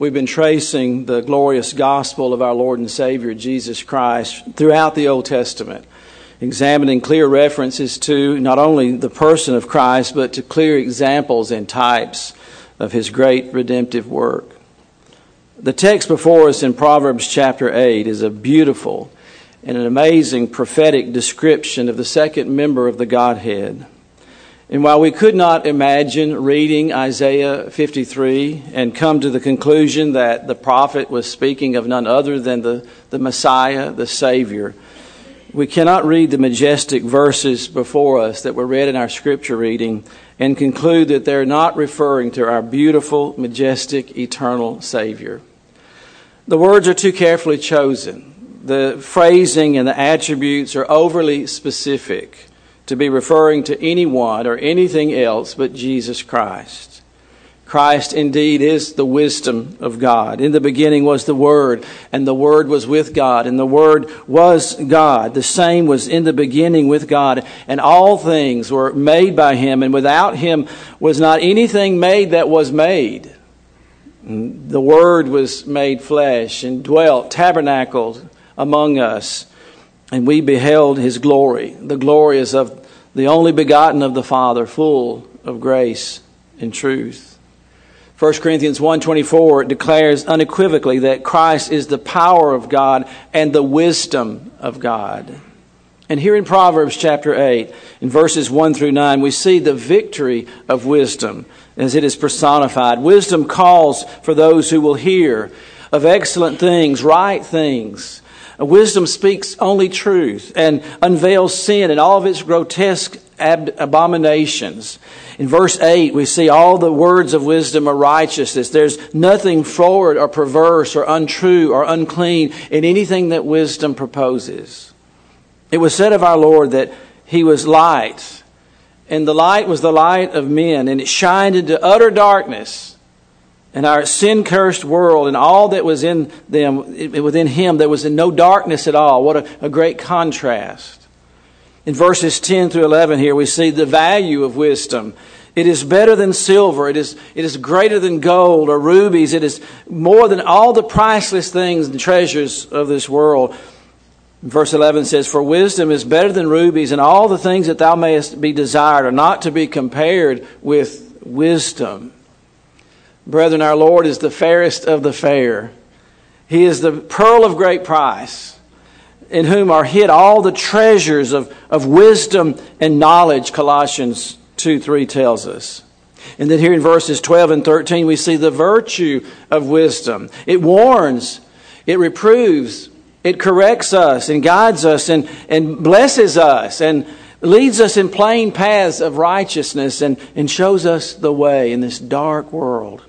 We've been tracing the glorious gospel of our Lord and Savior Jesus Christ throughout the Old Testament, examining clear references to not only the person of Christ, but to clear examples and types of his great redemptive work. The text before us in Proverbs chapter 8 is a beautiful and an amazing prophetic description of the second member of the Godhead. And while we could not imagine reading Isaiah 53 and come to the conclusion that the prophet was speaking of none other than the, the Messiah, the Savior, we cannot read the majestic verses before us that were read in our scripture reading and conclude that they're not referring to our beautiful, majestic, eternal Savior. The words are too carefully chosen. The phrasing and the attributes are overly specific to be referring to anyone or anything else but Jesus Christ. Christ indeed is the wisdom of God. In the beginning was the Word, and the Word was with God, and the Word was God. The same was in the beginning with God, and all things were made by Him, and without Him was not anything made that was made. The Word was made flesh and dwelt, tabernacled among us and we beheld his glory. The glory is of the only begotten of the Father, full of grace and truth. 1 Corinthians 1:24 declares unequivocally that Christ is the power of God and the wisdom of God. And here in Proverbs chapter 8, in verses 1 through 9, we see the victory of wisdom as it is personified. Wisdom calls for those who will hear of excellent things, right things, Wisdom speaks only truth and unveils sin and all of its grotesque ab- abominations. In verse 8, we see all the words of wisdom are righteousness. There's nothing forward or perverse or untrue or unclean in anything that wisdom proposes. It was said of our Lord that he was light, and the light was the light of men, and it shined into utter darkness and our sin cursed world and all that was in them, within him, there was in no darkness at all. What a, a, great contrast. In verses 10 through 11 here, we see the value of wisdom. It is better than silver. It is, it is greater than gold or rubies. It is more than all the priceless things and treasures of this world. Verse 11 says, For wisdom is better than rubies, and all the things that thou mayest be desired are not to be compared with wisdom. Brethren, our Lord is the fairest of the fair. He is the pearl of great price, in whom are hid all the treasures of, of wisdom and knowledge, Colossians 2 3 tells us. And then here in verses 12 and 13, we see the virtue of wisdom. It warns, it reproves, it corrects us and guides us and, and blesses us and leads us in plain paths of righteousness and, and shows us the way in this dark world.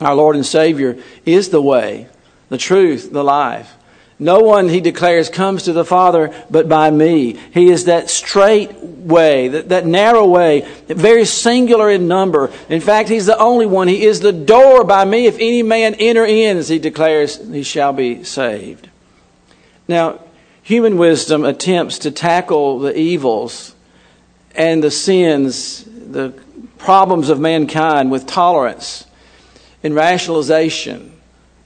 Our Lord and Savior is the way, the truth, the life. No one, he declares, comes to the Father but by me. He is that straight way, that, that narrow way, very singular in number. In fact, he's the only one. He is the door by me. If any man enter in, as he declares, he shall be saved. Now, human wisdom attempts to tackle the evils and the sins, the problems of mankind with tolerance and rationalization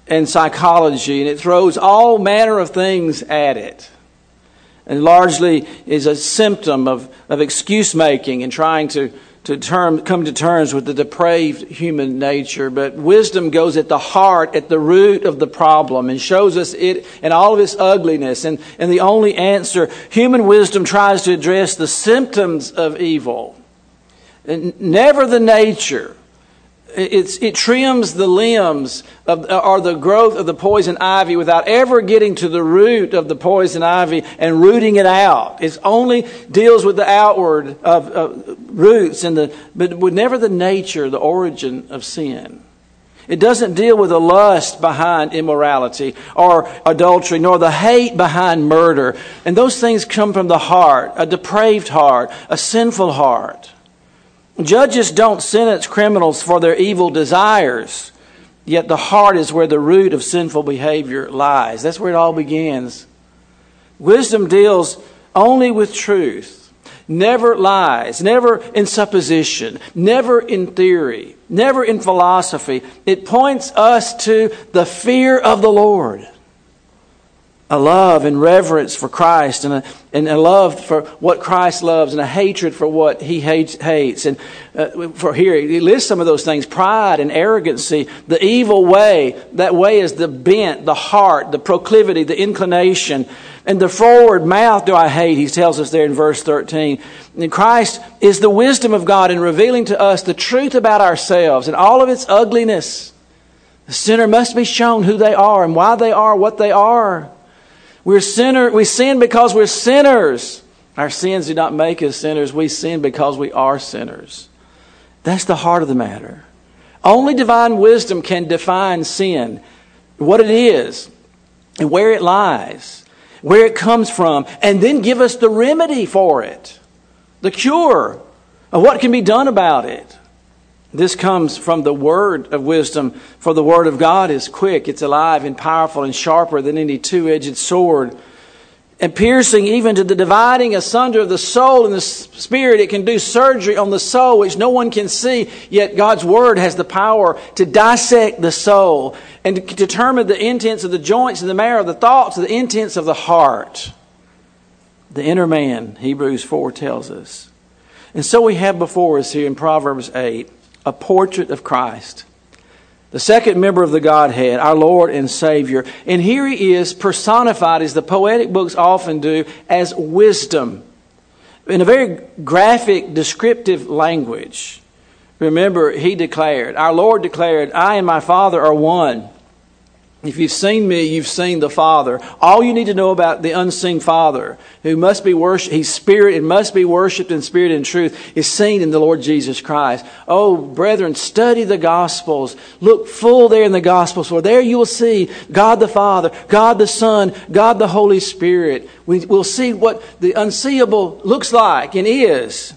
and psychology, and it throws all manner of things at it. And largely is a symptom of, of excuse making and trying to, to term, come to terms with the depraved human nature. But wisdom goes at the heart, at the root of the problem, and shows us it and all of its ugliness. And, and the only answer, human wisdom tries to address the symptoms of evil, and never the nature it trims the limbs of, or the growth of the poison ivy without ever getting to the root of the poison ivy and rooting it out. It only deals with the outward of, of roots, and the, but with never the nature, the origin of sin. It doesn't deal with the lust behind immorality or adultery, nor the hate behind murder. And those things come from the heart, a depraved heart, a sinful heart. Judges don't sentence criminals for their evil desires, yet the heart is where the root of sinful behavior lies. That's where it all begins. Wisdom deals only with truth. never lies, never in supposition, never in theory, never in philosophy. It points us to the fear of the Lord. A love and reverence for Christ and a, and a love for what Christ loves and a hatred for what he hates. hates. And uh, for here, he lists some of those things pride and arrogancy, the evil way. That way is the bent, the heart, the proclivity, the inclination and the forward mouth do I hate, he tells us there in verse 13. And Christ is the wisdom of God in revealing to us the truth about ourselves and all of its ugliness. The sinner must be shown who they are and why they are what they are. We're sinner, we sin because we're sinners. Our sins do not make us sinners. We sin because we are sinners. That's the heart of the matter. Only divine wisdom can define sin, what it is, and where it lies where it comes from, and then give us the remedy for it, the cure of what can be done about it. This comes from the word of wisdom, for the word of God is quick, it's alive and powerful and sharper than any two edged sword and piercing even to the dividing asunder of the soul and the spirit. It can do surgery on the soul, which no one can see, yet God's Word has the power to dissect the soul and to determine the intents of the joints and the marrow, the thoughts, the intents of the heart. The inner man, Hebrews 4 tells us. And so we have before us here in Proverbs 8 a portrait of Christ the second member of the Godhead, our Lord and Savior. And here he is personified, as the poetic books often do, as wisdom. In a very graphic, descriptive language. Remember, he declared, our Lord declared, I and my Father are one. If you've seen me, you've seen the Father. All you need to know about the unseen Father, who must be worshipped, He's Spirit and must be worshipped in spirit and truth, is seen in the Lord Jesus Christ. Oh, brethren, study the Gospels. Look full there in the Gospels, for there you will see God the Father, God the Son, God the Holy Spirit. We will see what the unseeable looks like and is.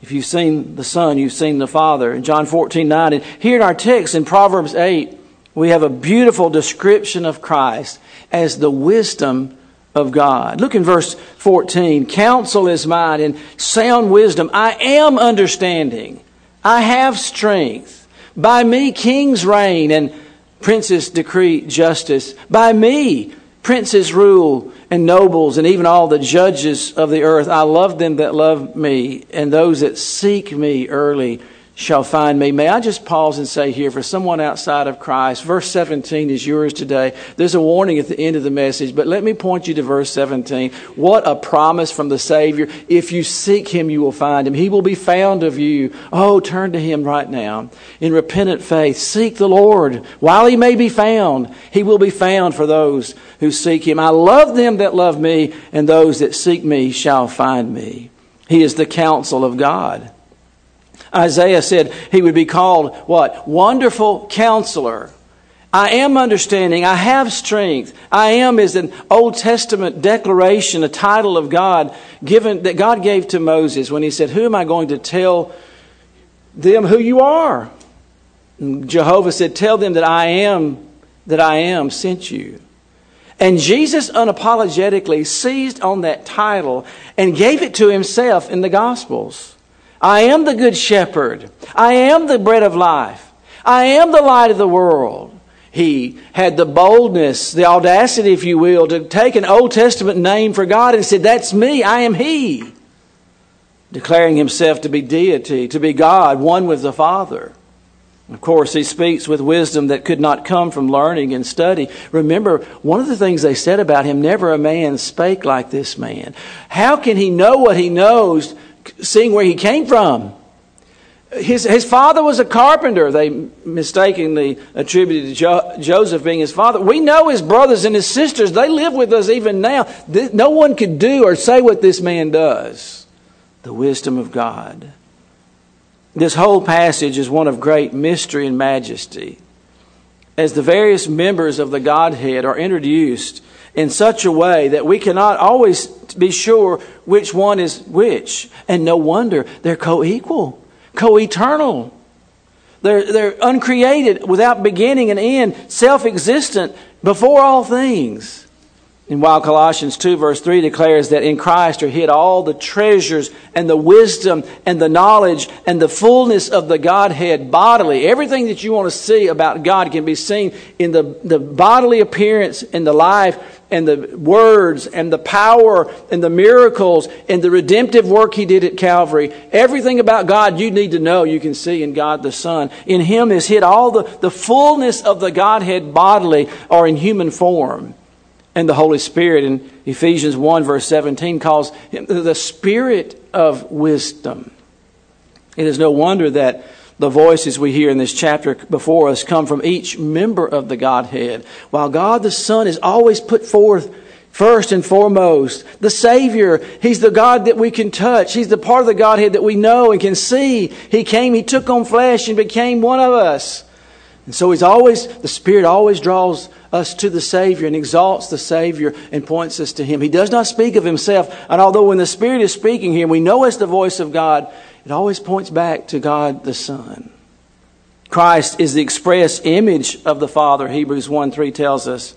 If you've seen the Son, you've seen the Father. In John 14, 9, and here in our text in Proverbs 8, we have a beautiful description of Christ as the wisdom of God. Look in verse 14. Counsel is mine and sound wisdom. I am understanding. I have strength. By me kings reign and princes decree justice. By me princes rule and nobles and even all the judges of the earth. I love them that love me and those that seek me early shall find me. May I just pause and say here for someone outside of Christ, verse 17 is yours today. There's a warning at the end of the message, but let me point you to verse 17. What a promise from the Savior. If you seek Him, you will find Him. He will be found of you. Oh, turn to Him right now in repentant faith. Seek the Lord while He may be found. He will be found for those who seek Him. I love them that love me, and those that seek me shall find me. He is the counsel of God. Isaiah said he would be called what? Wonderful counselor. I am understanding. I have strength. I am is an Old Testament declaration, a title of God given that God gave to Moses when he said, Who am I going to tell them who you are? And Jehovah said, Tell them that I am, that I am sent you. And Jesus unapologetically seized on that title and gave it to himself in the Gospels. I am the good shepherd. I am the bread of life. I am the light of the world. He had the boldness, the audacity, if you will, to take an Old Testament name for God and said, That's me, I am He. Declaring himself to be deity, to be God, one with the Father. Of course, he speaks with wisdom that could not come from learning and study. Remember, one of the things they said about him never a man spake like this man. How can he know what he knows seeing where he came from. His, his father was a carpenter. They mistakenly attributed jo- Joseph being his father. We know his brothers and his sisters. They live with us even now. No one could do or say what this man does. The wisdom of God. This whole passage is one of great mystery and majesty. As the various members of the Godhead are introduced in such a way that we cannot always be sure which one is which. And no wonder they're co equal, co eternal. They're, they're uncreated, without beginning and end, self existent before all things. And while Colossians 2 verse 3 declares that in Christ are hid all the treasures and the wisdom and the knowledge and the fullness of the Godhead bodily, everything that you want to see about God can be seen in the, the bodily appearance and the life and the words and the power and the miracles and the redemptive work he did at Calvary. Everything about God you need to know you can see in God the Son. In him is hid all the, the fullness of the Godhead bodily or in human form and the Holy Spirit in Ephesians 1, verse 17, calls him the Spirit of wisdom. It is no wonder that the voices we hear in this chapter before us come from each member of the Godhead, while God the Son is always put forth first and foremost. The Savior, He's the God that we can touch. He's the part of the Godhead that we know and can see. He came, He took on flesh and became one of us. And so He's always, the Spirit always draws us to the Savior and exalts the Savior and points us to Him. He does not speak of Himself. And although when the Spirit is speaking here, we know it's the voice of God, it always points back to God the Son. Christ is the express image of the Father, Hebrews 1 3 tells us.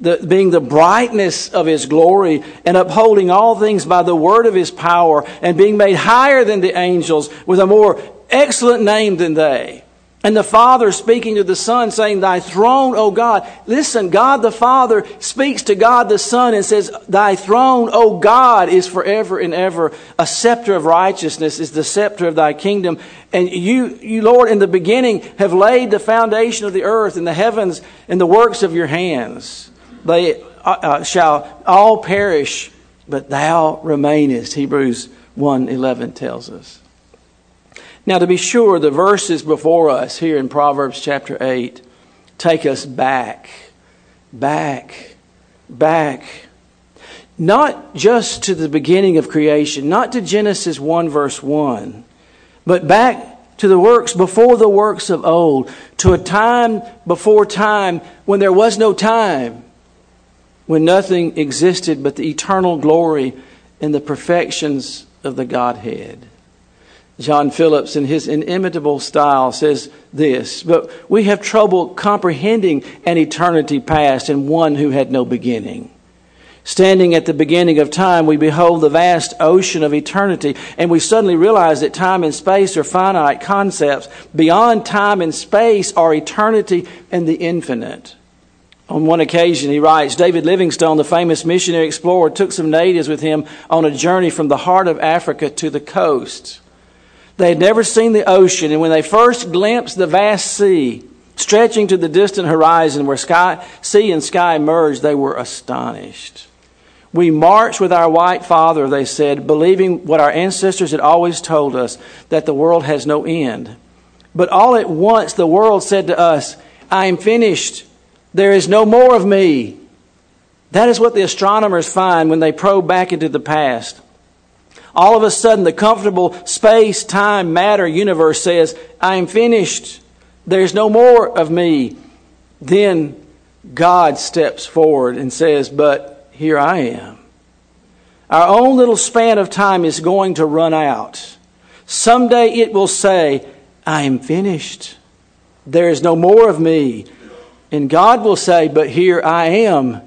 The, being the brightness of his glory and upholding all things by the word of his power and being made higher than the angels with a more excellent name than they. And the Father speaking to the Son, saying, Thy throne, O God. Listen, God the Father speaks to God the Son and says, Thy throne, O God, is forever and ever. A scepter of righteousness is the scepter of thy kingdom. And you, you, Lord, in the beginning have laid the foundation of the earth and the heavens and the works of your hands. They uh, uh, shall all perish, but thou remainest. Hebrews 1 11 tells us. Now, to be sure, the verses before us here in Proverbs chapter 8 take us back, back, back. Not just to the beginning of creation, not to Genesis 1, verse 1, but back to the works before the works of old, to a time before time when there was no time, when nothing existed but the eternal glory and the perfections of the Godhead. John Phillips, in his inimitable style, says this But we have trouble comprehending an eternity past and one who had no beginning. Standing at the beginning of time, we behold the vast ocean of eternity, and we suddenly realize that time and space are finite concepts. Beyond time and space are eternity and the infinite. On one occasion, he writes David Livingstone, the famous missionary explorer, took some natives with him on a journey from the heart of Africa to the coast. They had never seen the ocean, and when they first glimpsed the vast sea stretching to the distant horizon where sky, sea and sky merged, they were astonished. We marched with our white father, they said, believing what our ancestors had always told us that the world has no end. But all at once the world said to us, I am finished. There is no more of me. That is what the astronomers find when they probe back into the past all of a sudden the comfortable space, time, matter universe says, I am finished. There's no more of me. Then God steps forward and says, But here I am. Our own little span of time is going to run out. Someday it will say, I am finished. There is no more of me. And God will say, But here I am.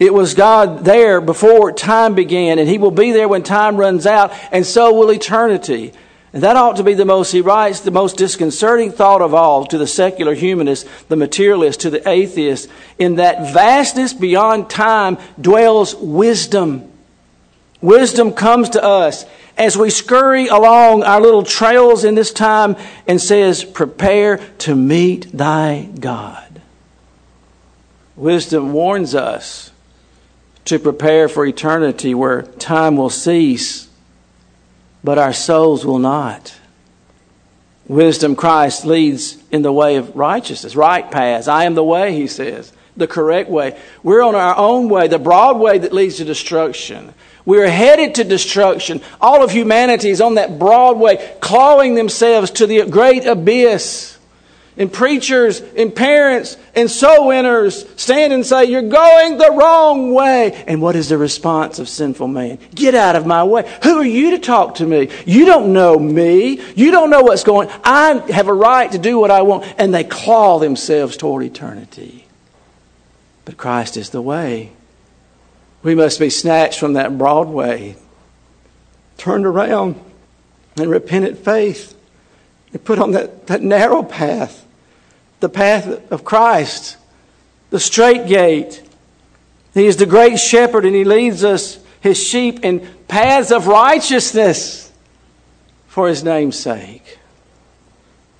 It was God there before time began, and He will be there when time runs out, and so will eternity. And that ought to be the most, he writes, the most disconcerting thought of all to the secular humanist, the materialist, to the atheist. In that vastness beyond time dwells wisdom. Wisdom comes to us as we scurry along our little trails in this time and says, Prepare to meet thy God. Wisdom warns us to prepare for eternity where time will cease, but our souls will not. Wisdom Christ leads in the way of righteousness, right paths. I am the way, he says, the correct way. We're on our own way, the broad way that leads to destruction. We're headed to destruction. All of humanity is on that broad way, clawing themselves to the great abyss and preachers and parents and soul winners stand and say, You're going the wrong way. And what is the response of sinful man? Get out of my way. Who are you to talk to me? You don't know me. You don't know what's going on. I have a right to do what I want. And they claw themselves toward eternity. But Christ is the way. We must be snatched from that broad way, turned around, and repentant faith, and put on that, that narrow path, the path of Christ, the straight gate. He is the great shepherd, and he leads us, his sheep, in paths of righteousness for his name's sake.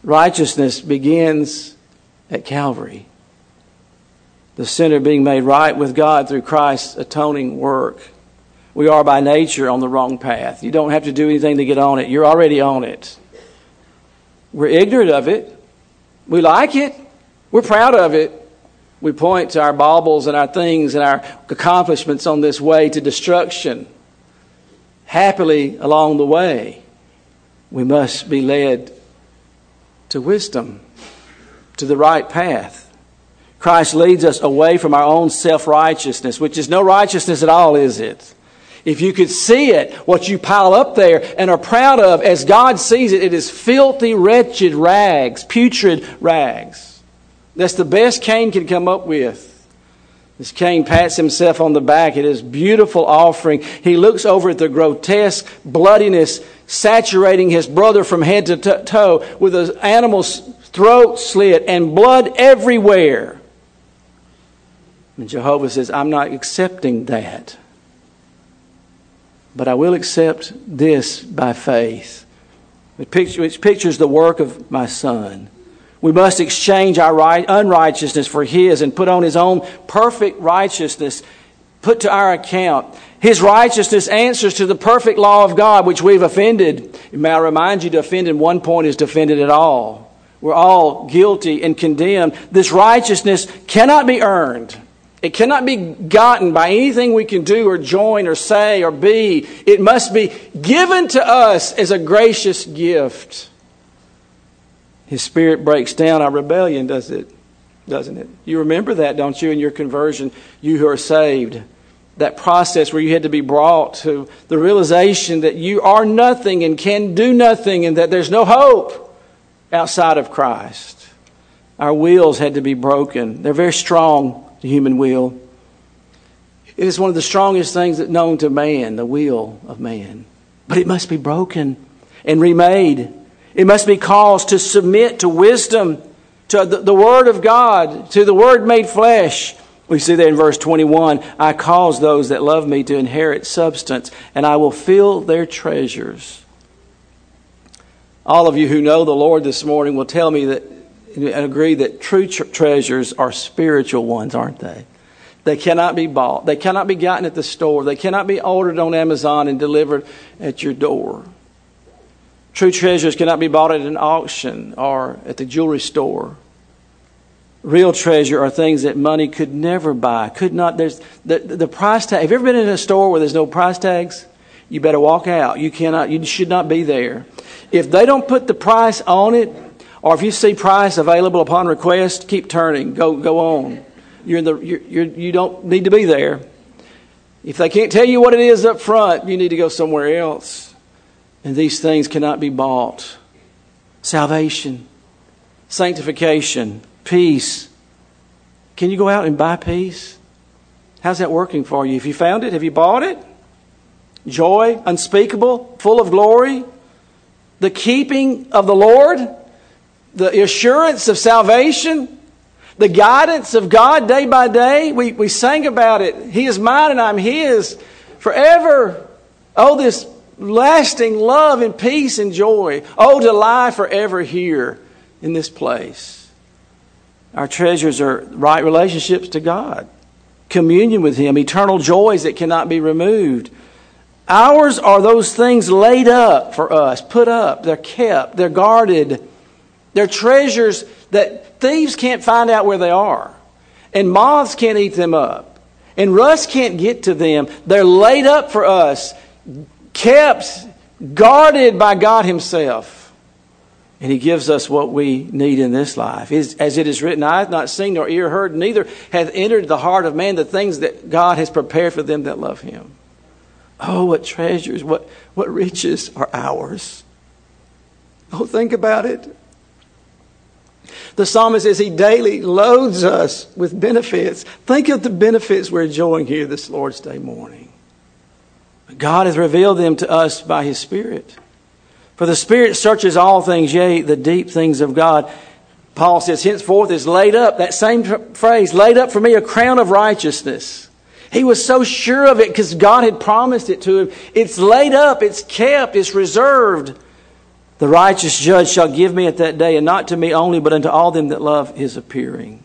Righteousness begins at Calvary. The sinner being made right with God through Christ's atoning work. We are by nature on the wrong path. You don't have to do anything to get on it. You're already on it. We're ignorant of it. We like it. We're proud of it. We point to our baubles and our things and our accomplishments on this way to destruction. Happily along the way, we must be led to wisdom, to the right path. Christ leads us away from our own self righteousness, which is no righteousness at all, is it? If you could see it, what you pile up there and are proud of, as God sees it, it is filthy, wretched rags, putrid rags. That's the best Cain can come up with. As Cain pats himself on the back at his beautiful offering, he looks over at the grotesque bloodiness saturating his brother from head to toe with an animal's throat slit and blood everywhere. And Jehovah says, I'm not accepting that. But I will accept this by faith, which pictures the work of my Son. We must exchange our unrighteousness for His and put on His own perfect righteousness put to our account. His righteousness answers to the perfect law of God, which we've offended. May I remind you to offend in one point is to offend at all. We're all guilty and condemned. This righteousness cannot be earned. It cannot be gotten by anything we can do or join or say or be. It must be given to us as a gracious gift. His spirit breaks down our rebellion, does it? Doesn't it? You remember that, don't you, in your conversion, you who are saved? That process where you had to be brought to the realization that you are nothing and can do nothing and that there's no hope outside of Christ. Our wheels had to be broken. They're very strong the human will. It is one of the strongest things that known to man, the will of man. But it must be broken and remade. It must be caused to submit to wisdom, to the, the Word of God, to the Word made flesh. We see that in verse 21 I cause those that love me to inherit substance, and I will fill their treasures. All of you who know the Lord this morning will tell me that agree that true tr- treasures are spiritual ones, aren't they? They cannot be bought. They cannot be gotten at the store. They cannot be ordered on Amazon and delivered at your door. True treasures cannot be bought at an auction or at the jewelry store. Real treasure are things that money could never buy. Could not. There's the, the price tag. Have you ever been in a store where there's no price tags? You better walk out. You cannot. You should not be there. If they don't put the price on it, or if you see price available upon request, keep turning. Go, go on. You're in the, you're, you're, you don't need to be there. If they can't tell you what it is up front, you need to go somewhere else. And these things cannot be bought. Salvation, sanctification, peace. Can you go out and buy peace? How's that working for you? Have you found it? Have you bought it? Joy, unspeakable, full of glory. The keeping of the Lord the assurance of salvation, the guidance of God day by day. We, we sang about it. He is mine and I'm His forever. Oh, this lasting love and peace and joy. Oh, to lie forever here in this place. Our treasures are right relationships to God, communion with Him, eternal joys that cannot be removed. Ours are those things laid up for us, put up, they're kept, they're guarded. They're treasures that thieves can't find out where they are, and moths can't eat them up, and rust can't get to them. They're laid up for us, kept, guarded by God Himself. And He gives us what we need in this life. As it is written, I have not seen nor ear heard, neither hath entered the heart of man the things that God has prepared for them that love Him. Oh, what treasures, what, what riches are ours. Oh, think about it. The psalmist says he daily loads us with benefits. Think of the benefits we're enjoying here this Lord's Day morning. God has revealed them to us by his Spirit. For the Spirit searches all things, yea, the deep things of God. Paul says, henceforth is laid up, that same phrase, laid up for me a crown of righteousness. He was so sure of it because God had promised it to him. It's laid up, it's kept, it's reserved. The righteous judge shall give me at that day, and not to me only, but unto all them that love his appearing.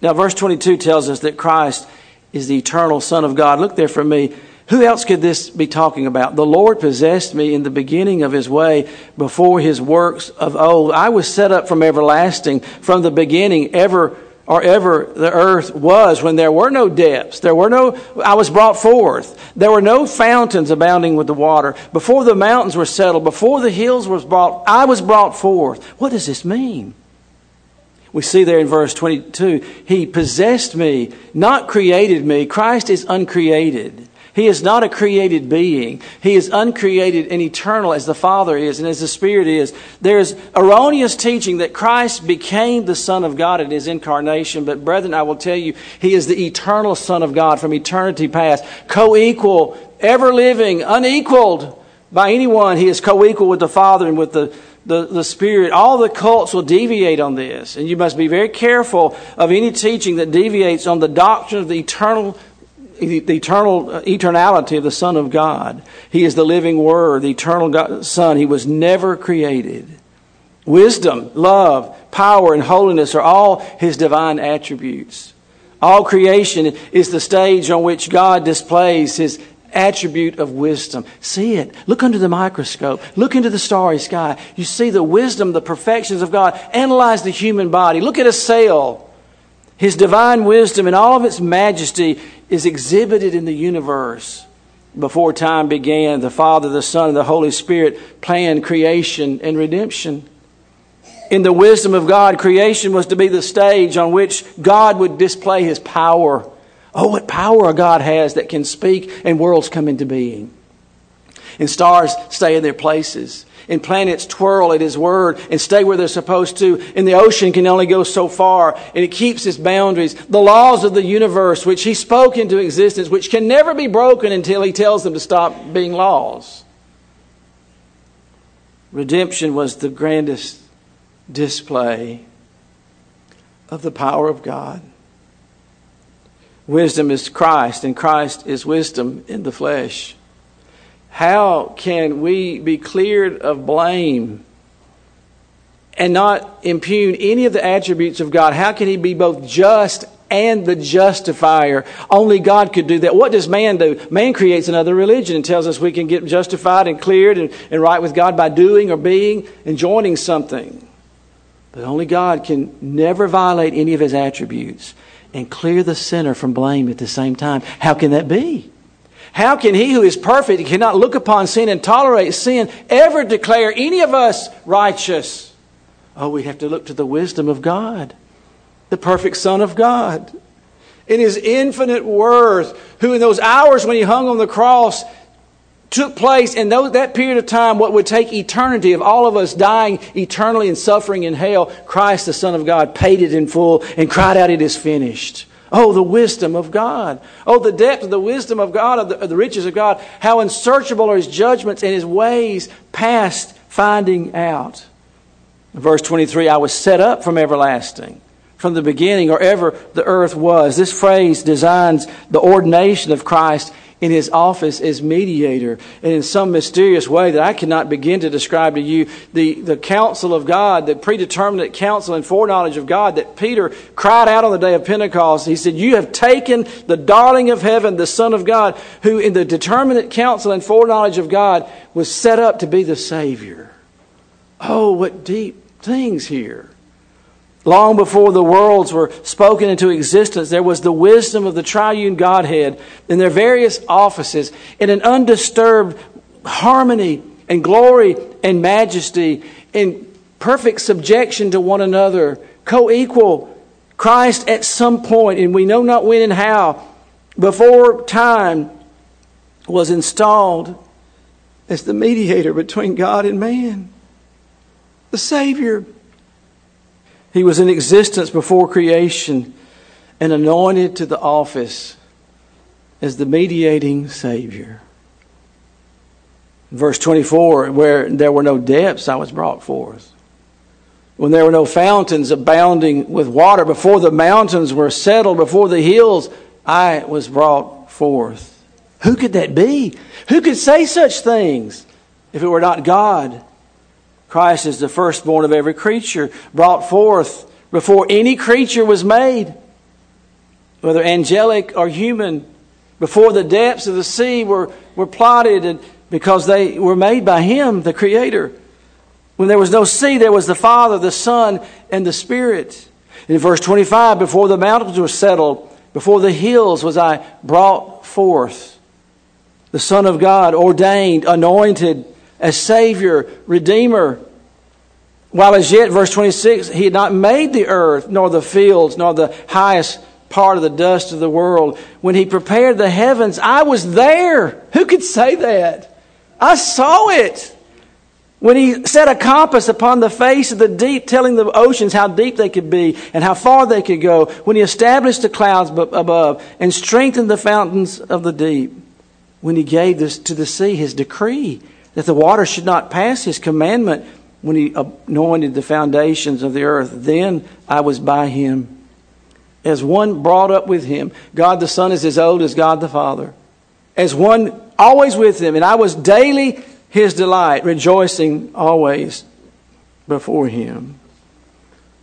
Now, verse 22 tells us that Christ is the eternal Son of God. Look there for me. Who else could this be talking about? The Lord possessed me in the beginning of his way before his works of old. I was set up from everlasting, from the beginning, ever or ever the earth was when there were no depths. There were no, I was brought forth. There were no fountains abounding with the water. Before the mountains were settled, before the hills was brought, I was brought forth. What does this mean? We see there in verse 22, He possessed me, not created me. Christ is uncreated. He is not a created being. He is uncreated and eternal as the Father is and as the Spirit is. There's erroneous teaching that Christ became the Son of God at his incarnation, but brethren, I will tell you, he is the eternal Son of God from eternity past, co equal, ever living, unequaled by anyone. He is co equal with the Father and with the the, the Spirit, all the cults will deviate on this. And you must be very careful of any teaching that deviates on the doctrine of the eternal the eternal uh, eternality of the Son of God. He is the living Word, the eternal God, Son. He was never created. Wisdom, love, power, and holiness are all His divine attributes. All creation is the stage on which God displays His attribute of wisdom. See it. Look under the microscope. Look into the starry sky. You see the wisdom, the perfections of God. Analyze the human body. Look at a cell. His divine wisdom in all of its majesty is exhibited in the universe. Before time began, the Father, the Son, and the Holy Spirit planned creation and redemption. In the wisdom of God, creation was to be the stage on which God would display his power. Oh, what power God has that can speak and worlds come into being. And stars stay in their places and planets twirl at His word and stay where they're supposed to, and the ocean can only go so far, and it keeps its boundaries. The laws of the universe, which He spoke into existence, which can never be broken until He tells them to stop being laws. Redemption was the grandest display of the power of God. Wisdom is Christ, and Christ is wisdom in the flesh. How can we be cleared of blame and not impugn any of the attributes of God? How can He be both just and the justifier? Only God could do that. What does man do? Man creates another religion and tells us we can get justified and cleared and, and right with God by doing or being and joining something. But only God can never violate any of His attributes and clear the sinner from blame at the same time. How can that be? How can he who is perfect and cannot look upon sin and tolerate sin ever declare any of us righteous? Oh, we have to look to the wisdom of God, the perfect Son of God. In his infinite worth, who in those hours when he hung on the cross took place in that period of time, what would take eternity of all of us dying eternally and suffering in hell, Christ, the Son of God, paid it in full and cried out, It is finished. Oh, the wisdom of God. Oh, the depth of the wisdom of God, of the, of the, riches of God. How unsearchable are his judgments and his ways past finding out. Verse 23 I was set up from everlasting, from the beginning, or ever the earth was. This phrase designs the ordination of Christ in his office as mediator. And in some mysterious way that I cannot begin to describe to you, the, the counsel of God, the predeterminate counsel and foreknowledge of God that Peter cried out on the day of Pentecost. He said, You have taken the darling of heaven, the Son of God, who in the determinate counsel and foreknowledge of God was set up to be the Savior. Oh, what deep things here. Long before the worlds were spoken into existence, there was the wisdom of the triune Godhead in their various offices in an undisturbed harmony and glory and majesty in perfect subjection to one another, co equal. Christ at some point, and we know not when and how, before time was installed as the mediator between God and man, the Savior He was in existence before creation and anointed to the office as the mediating Savior. Verse 24, where there were no depths, I was brought forth. When there were no fountains abounding with water, before the mountains were settled, before the hills, I was brought forth. Who could that be? Who could say such things if it were not God? Christ is the firstborn of every creature, brought forth before any creature was made, whether angelic or human, before the depths of the sea were, were plotted and because they were made by Him, the Creator. When there was no sea, there was the Father, the Son, and the Spirit. In verse 25, before the mountains were settled, before the hills was I brought forth. The Son of God, ordained, anointed as Savior, Redeemer. While as yet, verse 26, He had not made the earth, nor the fields, nor the highest part of the dust of the world. When He prepared the heavens, I was there. Who could say that? I saw it. When he set a compass upon the face of the deep, telling the oceans how deep they could be and how far they could go. When he established the clouds above and strengthened the fountains of the deep. When he gave this to the sea his decree that the water should not pass his commandment. When he anointed the foundations of the earth. Then I was by him. As one brought up with him. God the Son is as old as God the Father. As one always with him, and I was daily his delight, rejoicing always before him.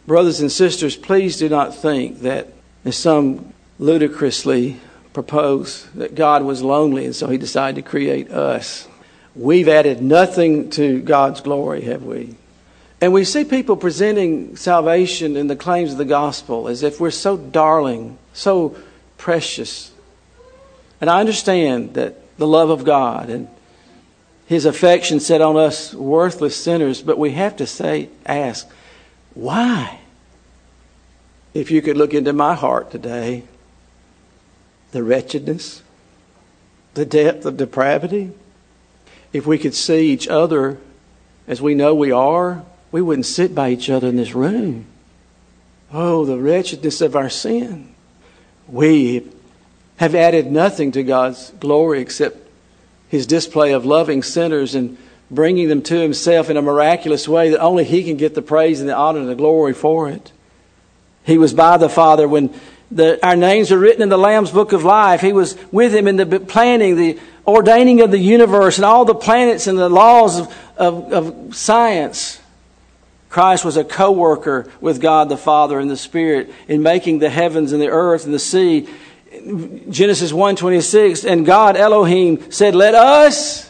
Brothers and sisters, please do not think that, as some ludicrously propose, that God was lonely and so he decided to create us. We've added nothing to God's glory, have we? And we see people presenting salvation and the claims of the gospel as if we're so darling, so precious. And I understand that the love of God and his affection set on us worthless sinners, but we have to say, ask, why? If you could look into my heart today, the wretchedness, the depth of depravity, if we could see each other as we know we are, we wouldn't sit by each other in this room. Oh, the wretchedness of our sin. We have added nothing to God's glory except his display of loving sinners and bringing them to himself in a miraculous way that only he can get the praise and the honor and the glory for it. He was by the Father when the, our names are written in the Lamb's book of life. He was with him in the planning, the ordaining of the universe and all the planets and the laws of, of, of science. Christ was a co worker with God the Father and the Spirit in making the heavens and the earth and the sea Genesis 1:26 and God Elohim said, "Let us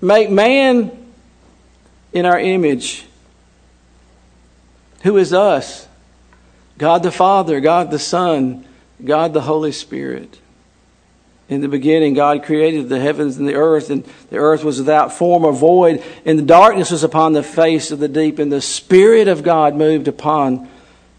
make man in our image." Who is us? God the Father, God the Son, God the Holy Spirit. In the beginning, God created the heavens and the earth, and the earth was without form or void, and the darkness was upon the face of the deep, and the Spirit of God moved upon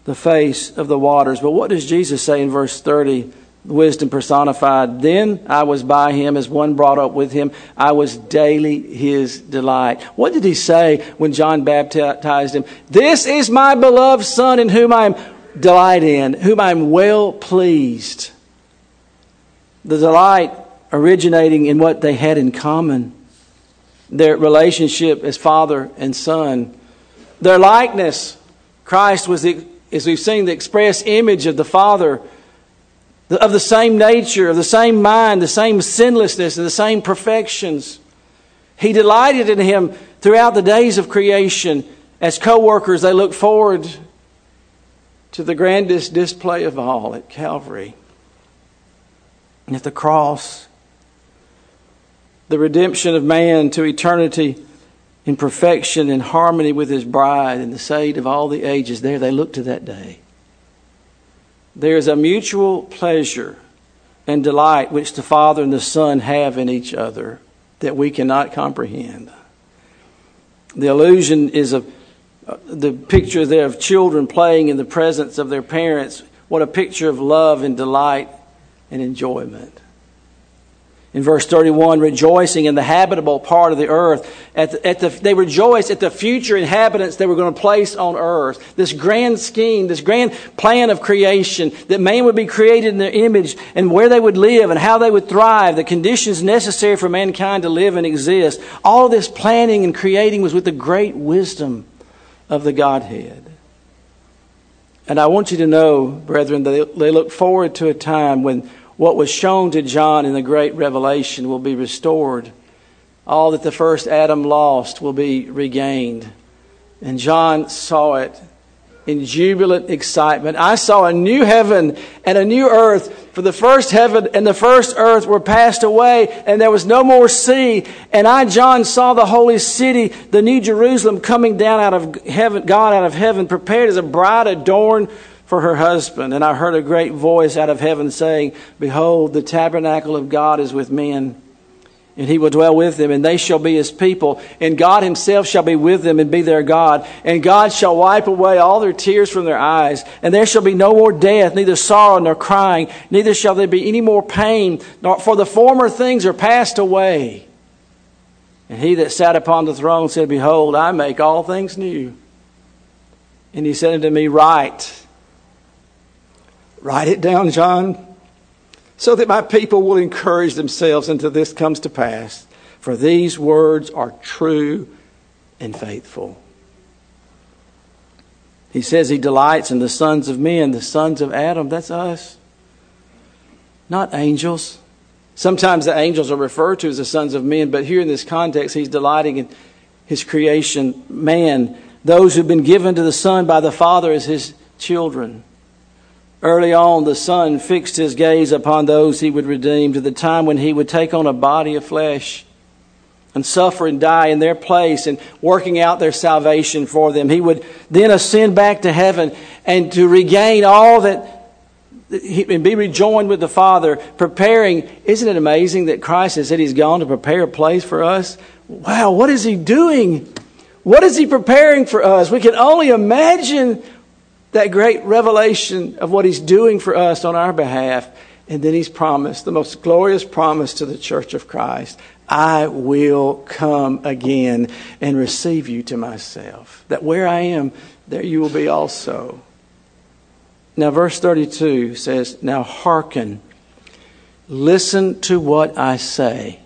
the face of the waters. But what does Jesus say in verse 30? wisdom personified. Then I was by him as one brought up with him. I was daily his delight. What did he say when John baptized him? This is my beloved son in whom I am delight in, whom I am well pleased. The delight originating in what they had in common. Their relationship as father and son. Their likeness. Christ was, the, as we've seen, the express image of the Father of the same nature, of the same mind, the same sinlessness, and the same perfections. He delighted in him throughout the days of creation. As co workers, they looked forward to the grandest display of all at Calvary. And at the cross, the redemption of man to eternity in perfection and harmony with his bride and the saved of all the ages. There they look to that day. There is a mutual pleasure and delight which the Father and the Son have in each other that we cannot comprehend. The illusion is of uh, the picture there of children playing in the presence of their parents. What a picture of love and delight and enjoyment. in verse 31, rejoicing in the habitable part of the earth. At the, at the, they rejoiced at the future inhabitants they were going to place on earth. This grand scheme, this grand plan of creation, that man would be created in their image and where they would live and how they would thrive, the conditions necessary for mankind to live and exist. All this planning and creating was with the great wisdom of the Godhead. And I want you to know, brethren, that they look forward to a time when what was shown to John in the great revelation will be restored. All that the first Adam lost will be regained. And John saw it in jubilant excitement. I saw a new heaven and a new earth, for the first heaven and the first earth were passed away, and there was no more sea. And I, John, saw the holy city, the new Jerusalem, coming down out of heaven, God out of heaven, prepared as a bride adorned for her husband. And I heard a great voice out of heaven saying, Behold, the tabernacle of God is with men. And he will dwell with them, and they shall be his people. And God himself shall be with them and be their God. And God shall wipe away all their tears from their eyes. And there shall be no more death, neither sorrow nor crying, neither shall there be any more pain, nor for the former things are passed away. And he that sat upon the throne said, Behold, I make all things new. And he said unto me, Write Write it down, John, so that my people will encourage themselves until this comes to pass. For these words are true and faithful. He says he delights in the sons of men, the sons of Adam. That's us, not angels. Sometimes the angels are referred to as the sons of men, but here in this context, he's delighting in his creation, man, those who've been given to the Son by the Father as his children. Early on, the Son fixed his gaze upon those he would redeem to the time when he would take on a body of flesh and suffer and die in their place and working out their salvation for them. He would then ascend back to heaven and to regain all that and be rejoined with the Father, preparing. Isn't it amazing that Christ has said He's gone to prepare a place for us? Wow, what is He doing? What is He preparing for us? We can only imagine that great revelation of what He's doing for us on our behalf. And then He's promised the most glorious promise to the church of Christ I will come again and receive you to myself. That where I am, there you will be also. Now, verse 32 says, Now hearken, listen to what I say.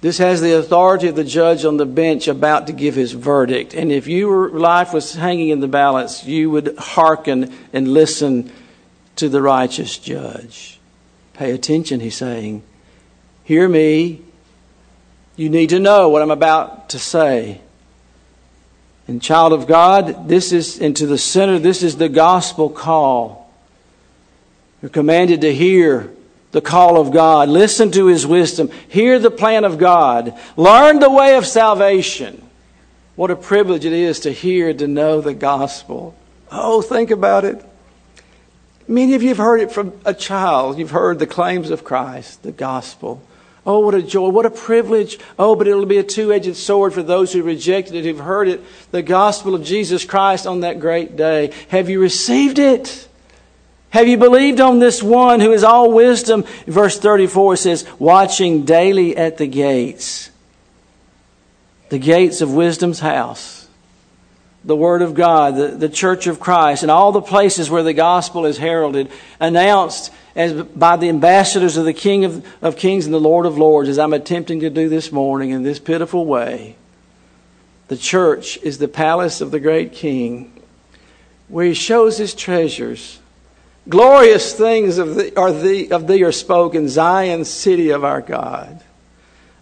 This has the authority of the judge on the bench about to give his verdict. And if your life was hanging in the balance, you would hearken and listen to the righteous judge. Pay attention, he's saying. Hear me. You need to know what I'm about to say. And, child of God, this is into the center, this is the gospel call. You're commanded to hear the call of God. Listen to His wisdom. Hear the plan of God. Learn the way of salvation. What a privilege it is to hear, to know the gospel. Oh, think about it. Many of you have heard it from a child. You've heard the claims of Christ, the gospel. Oh, what a joy, what a privilege. Oh, but it'll be a two edged sword for those who rejected it, who've heard it, the gospel of Jesus Christ on that great day. Have you received it? Have you believed on this one who is all wisdom? Verse 34 says, watching daily at the gates, the gates of wisdom's house, the Word of God, the, the church of Christ, and all the places where the gospel is heralded, announced as by the ambassadors of the King of, of Kings and the Lord of Lords, as I'm attempting to do this morning in this pitiful way. The church is the palace of the great King, where he shows his treasures Glorious things of thee, are of thee are spoken, Zion, city of our God.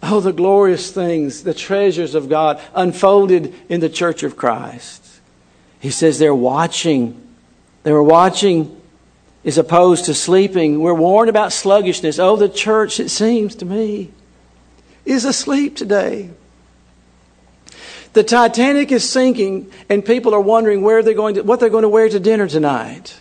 Oh, the glorious things, the treasures of God unfolded in the church of Christ. He says they're watching. They were watching as opposed to sleeping. We're warned about sluggishness. Oh, the church, it seems to me, is asleep today. The Titanic is sinking, and people are wondering where they're going to, what they're going to wear to dinner tonight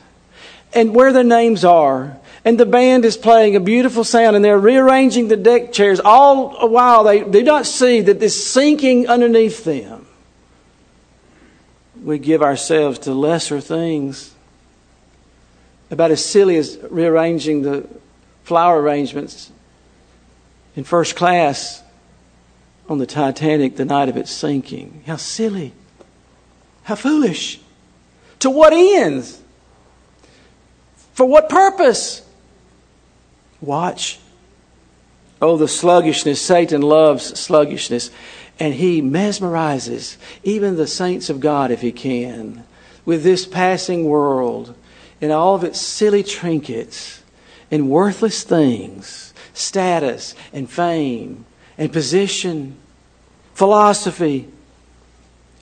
and where their names are. And the band is playing a beautiful sound and they're rearranging the deck chairs all the while they do not see that this sinking underneath them. We give ourselves to lesser things. About as silly as rearranging the flower arrangements in first class on the Titanic the night of its sinking. How silly. How foolish. To what ends? For what purpose? Watch. Oh, the sluggishness. Satan loves sluggishness. And he mesmerizes even the saints of God if he can with this passing world and all of its silly trinkets and worthless things, status and fame and position, philosophy.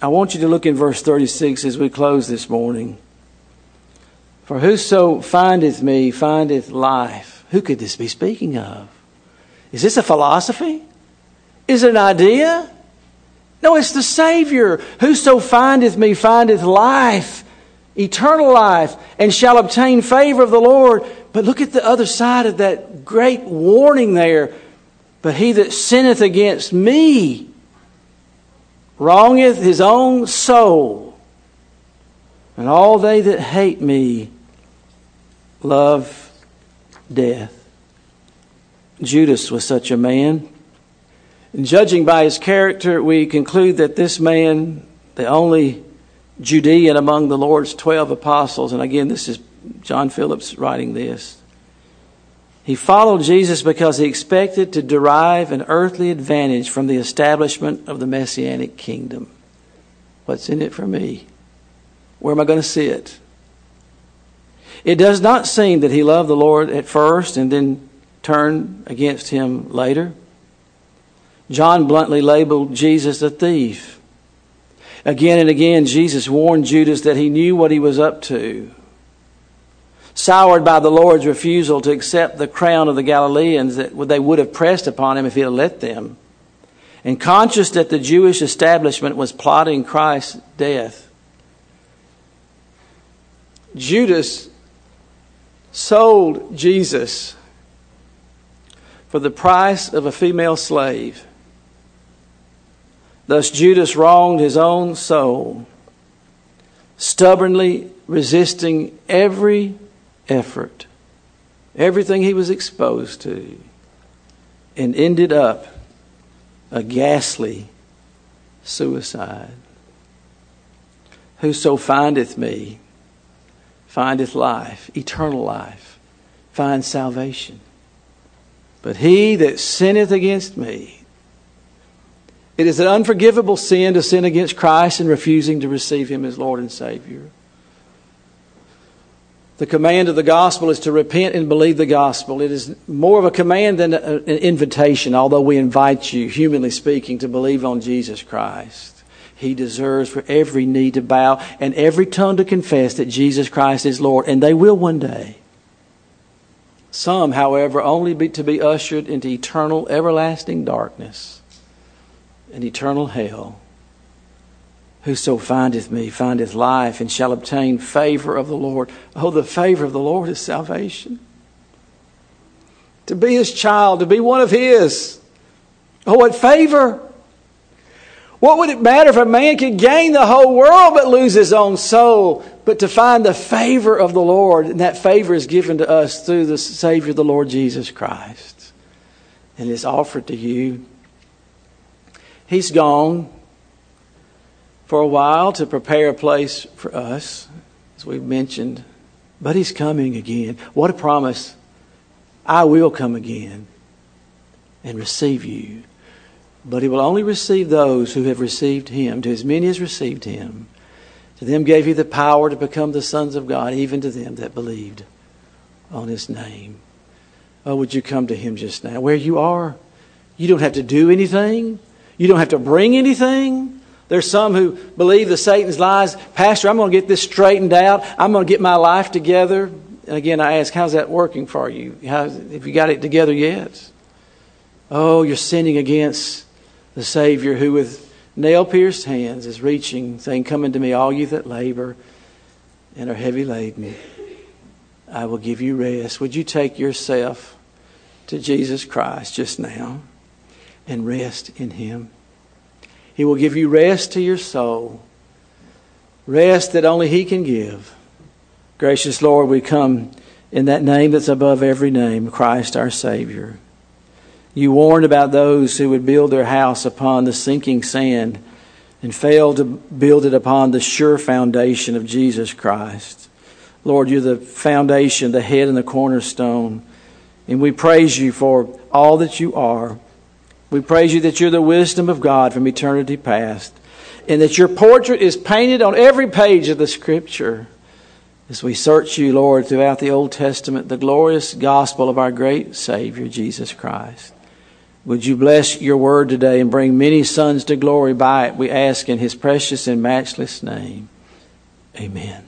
I want you to look in verse 36 as we close this morning. For whoso findeth me findeth life. Who could this be speaking of? Is this a philosophy? Is it an idea? No, it's the Savior. Whoso findeth me findeth life, eternal life, and shall obtain favor of the Lord. But look at the other side of that great warning there. But he that sinneth against me wrongeth his own soul. And all they that hate me love death. Judas was such a man. And judging by his character, we conclude that this man, the only Judean among the Lord's 12 apostles, and again, this is John Phillips writing this. He followed Jesus because he expected to derive an earthly advantage from the establishment of the messianic kingdom. What's in it for me? Where am I going to sit? It does not seem that he loved the Lord at first and then turned against him later. John bluntly labeled Jesus a thief. Again and again, Jesus warned Judas that he knew what he was up to. Soured by the Lord's refusal to accept the crown of the Galileans that they would have pressed upon him if he had let them, and conscious that the Jewish establishment was plotting Christ's death, Judas sold Jesus for the price of a female slave. Thus Judas wronged his own soul, stubbornly resisting every effort, everything he was exposed to, and ended up a ghastly suicide. Whoso findeth me findeth life, eternal life, finds salvation. But he that sinneth against me, it is an unforgivable sin to sin against Christ and refusing to receive Him as Lord and Savior. The command of the gospel is to repent and believe the gospel. It is more of a command than an invitation, although we invite you, humanly speaking, to believe on Jesus Christ. He deserves for every knee to bow and every tongue to confess that Jesus Christ is Lord, and they will one day. Some, however, only be, to be ushered into eternal, everlasting darkness and eternal hell. Whoso findeth me findeth life and shall obtain favor of the Lord. Oh, the favor of the Lord is salvation. To be his child, to be one of his. Oh, what favor! What would it matter if a man could gain the whole world but lose his own soul? But to find the favor of the Lord, and that favor is given to us through the Savior, the Lord Jesus Christ. And is offered to you He's gone for a while to prepare a place for us, as we've mentioned, but He's coming again. What a promise! I will come again and receive you. But He will only receive those who have received Him. To as many as received Him, to them gave He the power to become the sons of God, even to them that believed on His name. Oh, would you come to Him just now? Where you are, you don't have to do anything. You don't have to bring anything. There's some who believe the Satan's lies. Pastor, I'm going to get this straightened out. I'm going to get my life together. And again, I ask, how's that working for you? How, have you got it together yet? Oh, you're sinning against the Savior who, with nail pierced hands, is reaching, saying, Come unto me, all you that labor and are heavy laden. I will give you rest. Would you take yourself to Jesus Christ just now? and rest in Him. He will give you rest to your soul, rest that only He can give. Gracious Lord, we come in that name that's above every name, Christ our Savior. You warned about those who would build their house upon the sinking sand and fail to build it upon the sure foundation of Jesus Christ. Lord, you're the foundation, the head, and the cornerstone. And we praise you for all that you are. We praise you that you're the wisdom of God from eternity past, and that your portrait is painted on every page of the Scripture. As we search you, Lord, throughout the Old Testament, the glorious gospel of our great Savior, Jesus Christ. Would you bless your word today and bring many sons to glory by it? We ask in his precious and matchless name. Amen.